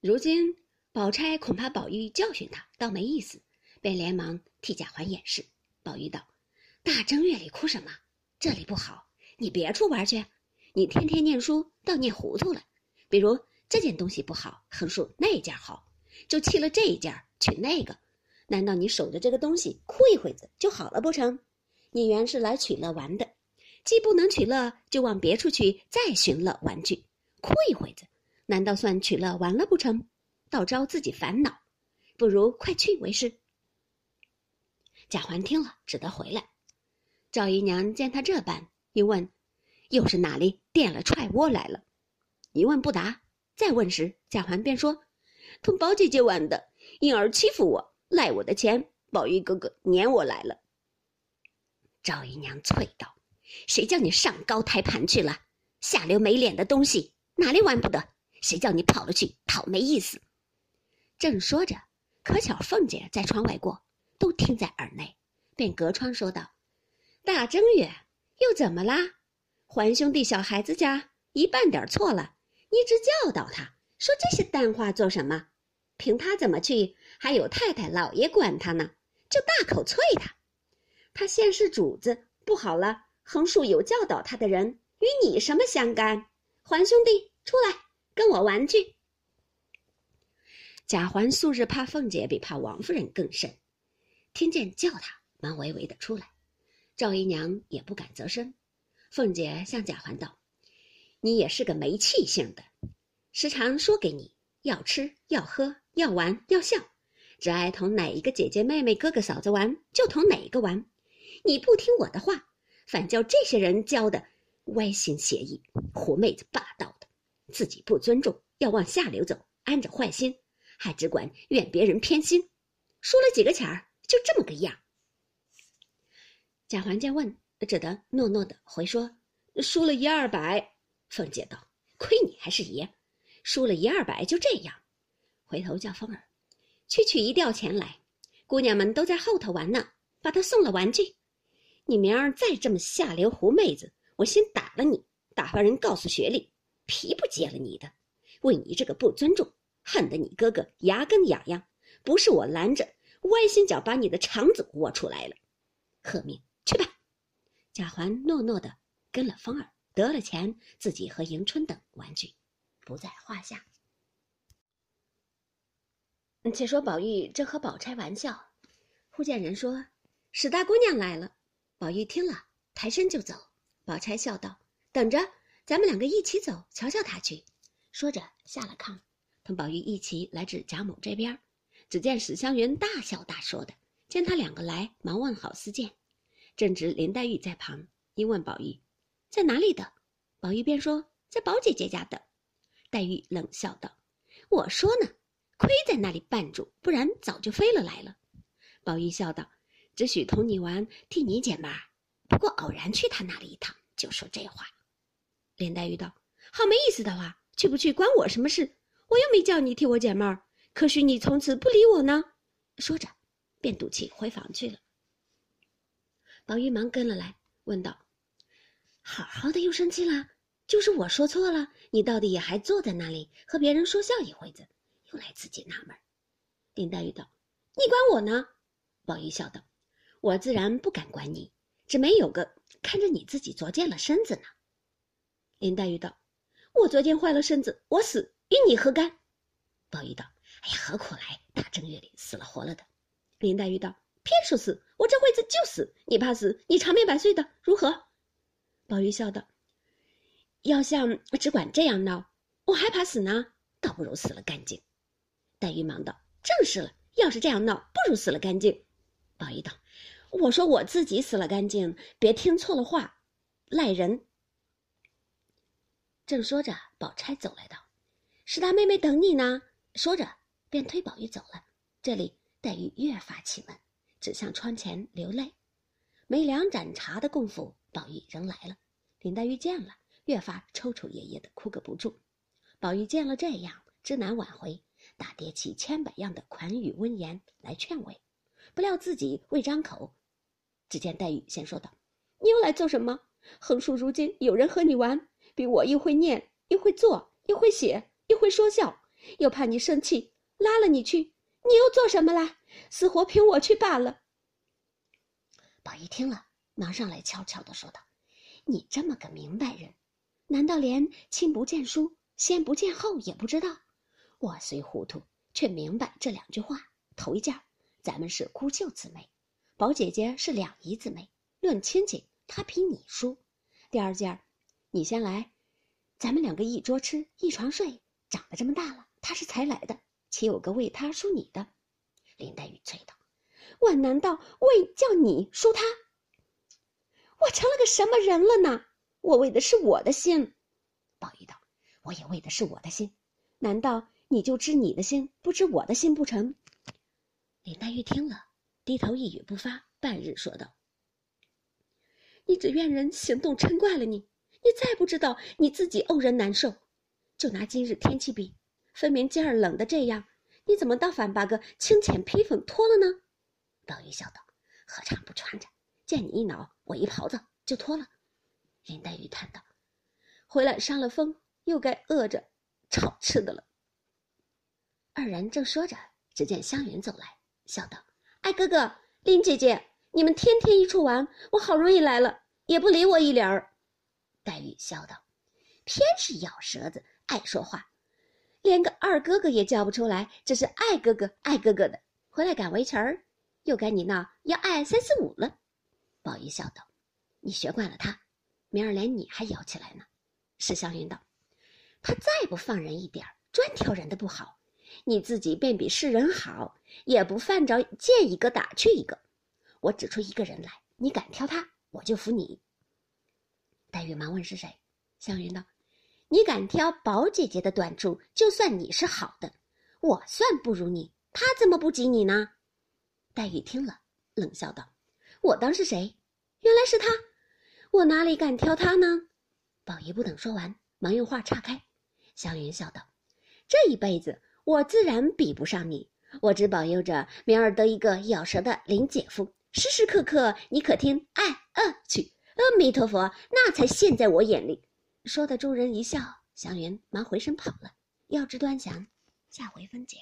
如今宝钗恐怕宝玉教训她，倒没意思，便连忙替贾环掩饰。宝玉道：“大正月里哭什么？这里不好，你别处玩去。你天天念书，倒念糊涂了。比如这件东西不好，横竖那件好，就弃了这一件，取那个。难道你守着这个东西哭一会子就好了不成？你原是来取乐玩的，既不能取乐，就往别处去再寻乐玩去。哭一会子，难道算取乐完了不成？倒招自己烦恼，不如快去为是。”贾环听了，只得回来。赵姨娘见他这般，一问：“又是哪里垫了踹窝来了？”一问不答。再问时，贾环便说：“同宝姐姐玩的，因儿欺负我，赖我的钱，宝玉哥哥撵我来了。”赵姨娘啐道：“谁叫你上高台盘去了？下流没脸的东西，哪里玩不得？谁叫你跑了去讨没意思？”正说着，可巧凤姐在窗外过。都听在耳内，便隔窗说道：“大正月又怎么啦？环兄弟小孩子家一半点错了，你直教导他，说这些淡话做什么？凭他怎么去，还有太太老爷管他呢，就大口啐他。他现是主子，不好了，横竖有教导他的人，与你什么相干？环兄弟出来跟我玩去。”贾环素日怕凤姐，比怕王夫人更甚。听见叫他，忙微微的出来。赵姨娘也不敢啧声。凤姐向贾环道：“你也是个没气性的，时常说给你要吃要喝要玩要笑，只爱同哪一个姐姐妹妹哥哥嫂子玩，就同哪一个玩。你不听我的话，反叫这些人教的歪心邪意，狐妹子霸道，自己不尊重，要往下流走，安着坏心，还只管怨别人偏心，输了几个钱儿。”就这么个样。贾环见问，只得诺诺的回说：“输了一二百。”凤姐道：“亏你还是爷，输了一二百就这样。”回头叫凤儿去取一吊钱来，姑娘们都在后头玩呢，把她送了玩具。你明儿再这么下流狐妹子，我先打了你，打发人告诉学里，皮不接了你的。为你这个不尊重，恨得你哥哥牙根痒痒，不是我拦着。歪心脚把你的肠子窝出来了，贺命去吧。贾环诺诺的跟了风儿，得了钱，自己和迎春等玩具不在话下。且说宝玉正和宝钗玩笑，忽见人说：“史大姑娘来了。”宝玉听了，抬身就走。宝钗笑道：“等着，咱们两个一起走，瞧瞧他去。”说着下了炕，同宝玉一起来至贾母这边。只见史湘云大笑大说的，见他两个来，忙问好似见。正值林黛玉在旁，因问宝玉在哪里的，宝玉便说在宝姐姐家的。黛玉冷笑道：“我说呢，亏在那里绊住，不然早就飞了来了。”宝玉笑道：“只许同你玩，替你解闷儿。不过偶然去他那里一趟，就说这话。”林黛玉道：“好没意思的话，去不去关我什么事？我又没叫你替我解闷儿。”可许你从此不理我呢？说着，便赌气回房去了。宝玉忙跟了来，问道：“好好的又生气了？就是我说错了，你到底也还坐在那里和别人说笑一会子，又来自己纳闷。”林黛玉道：“你管我呢？”宝玉笑道：“我自然不敢管你，只没有个看着你自己作贱了身子呢。”林黛玉道：“我昨天坏了身子，我死与你何干？”宝玉道。哎呀，何苦来？大正月里死了活了的。林黛玉道：“偏说死，我这会子就死。你怕死，你长命百岁的如何？”宝玉笑道：“要像只管这样闹，我还怕死呢，倒不如死了干净。”黛玉忙道：“正是了，要是这样闹，不如死了干净。”宝玉道：“我说我自己死了干净，别听错了话，赖人。”正说着，宝钗走来道：“史大妹妹等你呢。”说着。便推宝玉走了。这里黛玉越发气闷，只向窗前流泪。没两盏茶的功夫，宝玉仍来了。林黛玉见了，越发抽抽噎噎的哭个不住。宝玉见了这样，知难挽回，打叠起千百样的款语温言来劝慰。不料自己未张口，只见黛玉先说道：“你又来做什么？横竖如今有人和你玩，比我一会念，一会做，一会写，一会说笑。”又怕你生气，拉了你去，你又做什么啦？死活凭我去罢了。宝玉听了，忙上来悄悄的说道：“你这么个明白人，难道连亲不见书，先不见后也不知道？我虽糊涂，却明白这两句话。头一件，咱们是姑舅姊妹，宝姐姐是两姨姊妹，论亲戚，她比你疏。第二件，你先来，咱们两个一桌吃，一床睡，长得这么大了，他是才来的，岂有个为他输你的？”林黛玉催道：“我难道为叫你输他？我成了个什么人了呢？我为的是我的心。”宝玉道：“我也为的是我的心，难道你就知你的心，不知我的心不成？”林黛玉听了，低头一语不发，半日说道：“你只怨人行动嗔怪了你，你再不知道你自己怄人难受。就拿今日天气比，分明今儿冷的这样。”你怎么倒反把个清浅披风脱了呢？宝玉笑道：“何尝不穿着？见你一恼，我一袍子就脱了。”林黛玉叹道：“回来伤了风，又该饿着炒吃的了。”二人正说着，只见湘云走来，笑道：“哎，哥哥，林姐姐，你们天天一处玩，我好容易来了，也不理我一脸儿。”黛玉笑道：“偏是咬舌子，爱说话。”连个二哥哥也叫不出来，这是爱哥哥爱哥哥的。回来赶围裙儿，又该你闹要爱三四五了。宝玉笑道：“你学惯了他，明儿连你还咬起来呢。”史湘云道：“他再不放人一点儿，专挑人的不好。你自己便比世人好，也不犯着见一个打去一个。我指出一个人来，你敢挑他，我就服你。”黛玉忙问是谁，湘云道。你敢挑宝姐姐的短处，就算你是好的，我算不如你，她怎么不及你呢？黛玉听了，冷笑道：“我当是谁？原来是他，我哪里敢挑他呢？”宝玉不等说完，忙用话岔开。湘云笑道：“这一辈子，我自然比不上你，我只保佑着明儿得一个咬舌的林姐夫，时时刻刻你可听？哎，呃，去，阿弥陀佛，那才现在我眼里。”说的众人一笑，祥云忙回身跑了。要知端详，下回分解。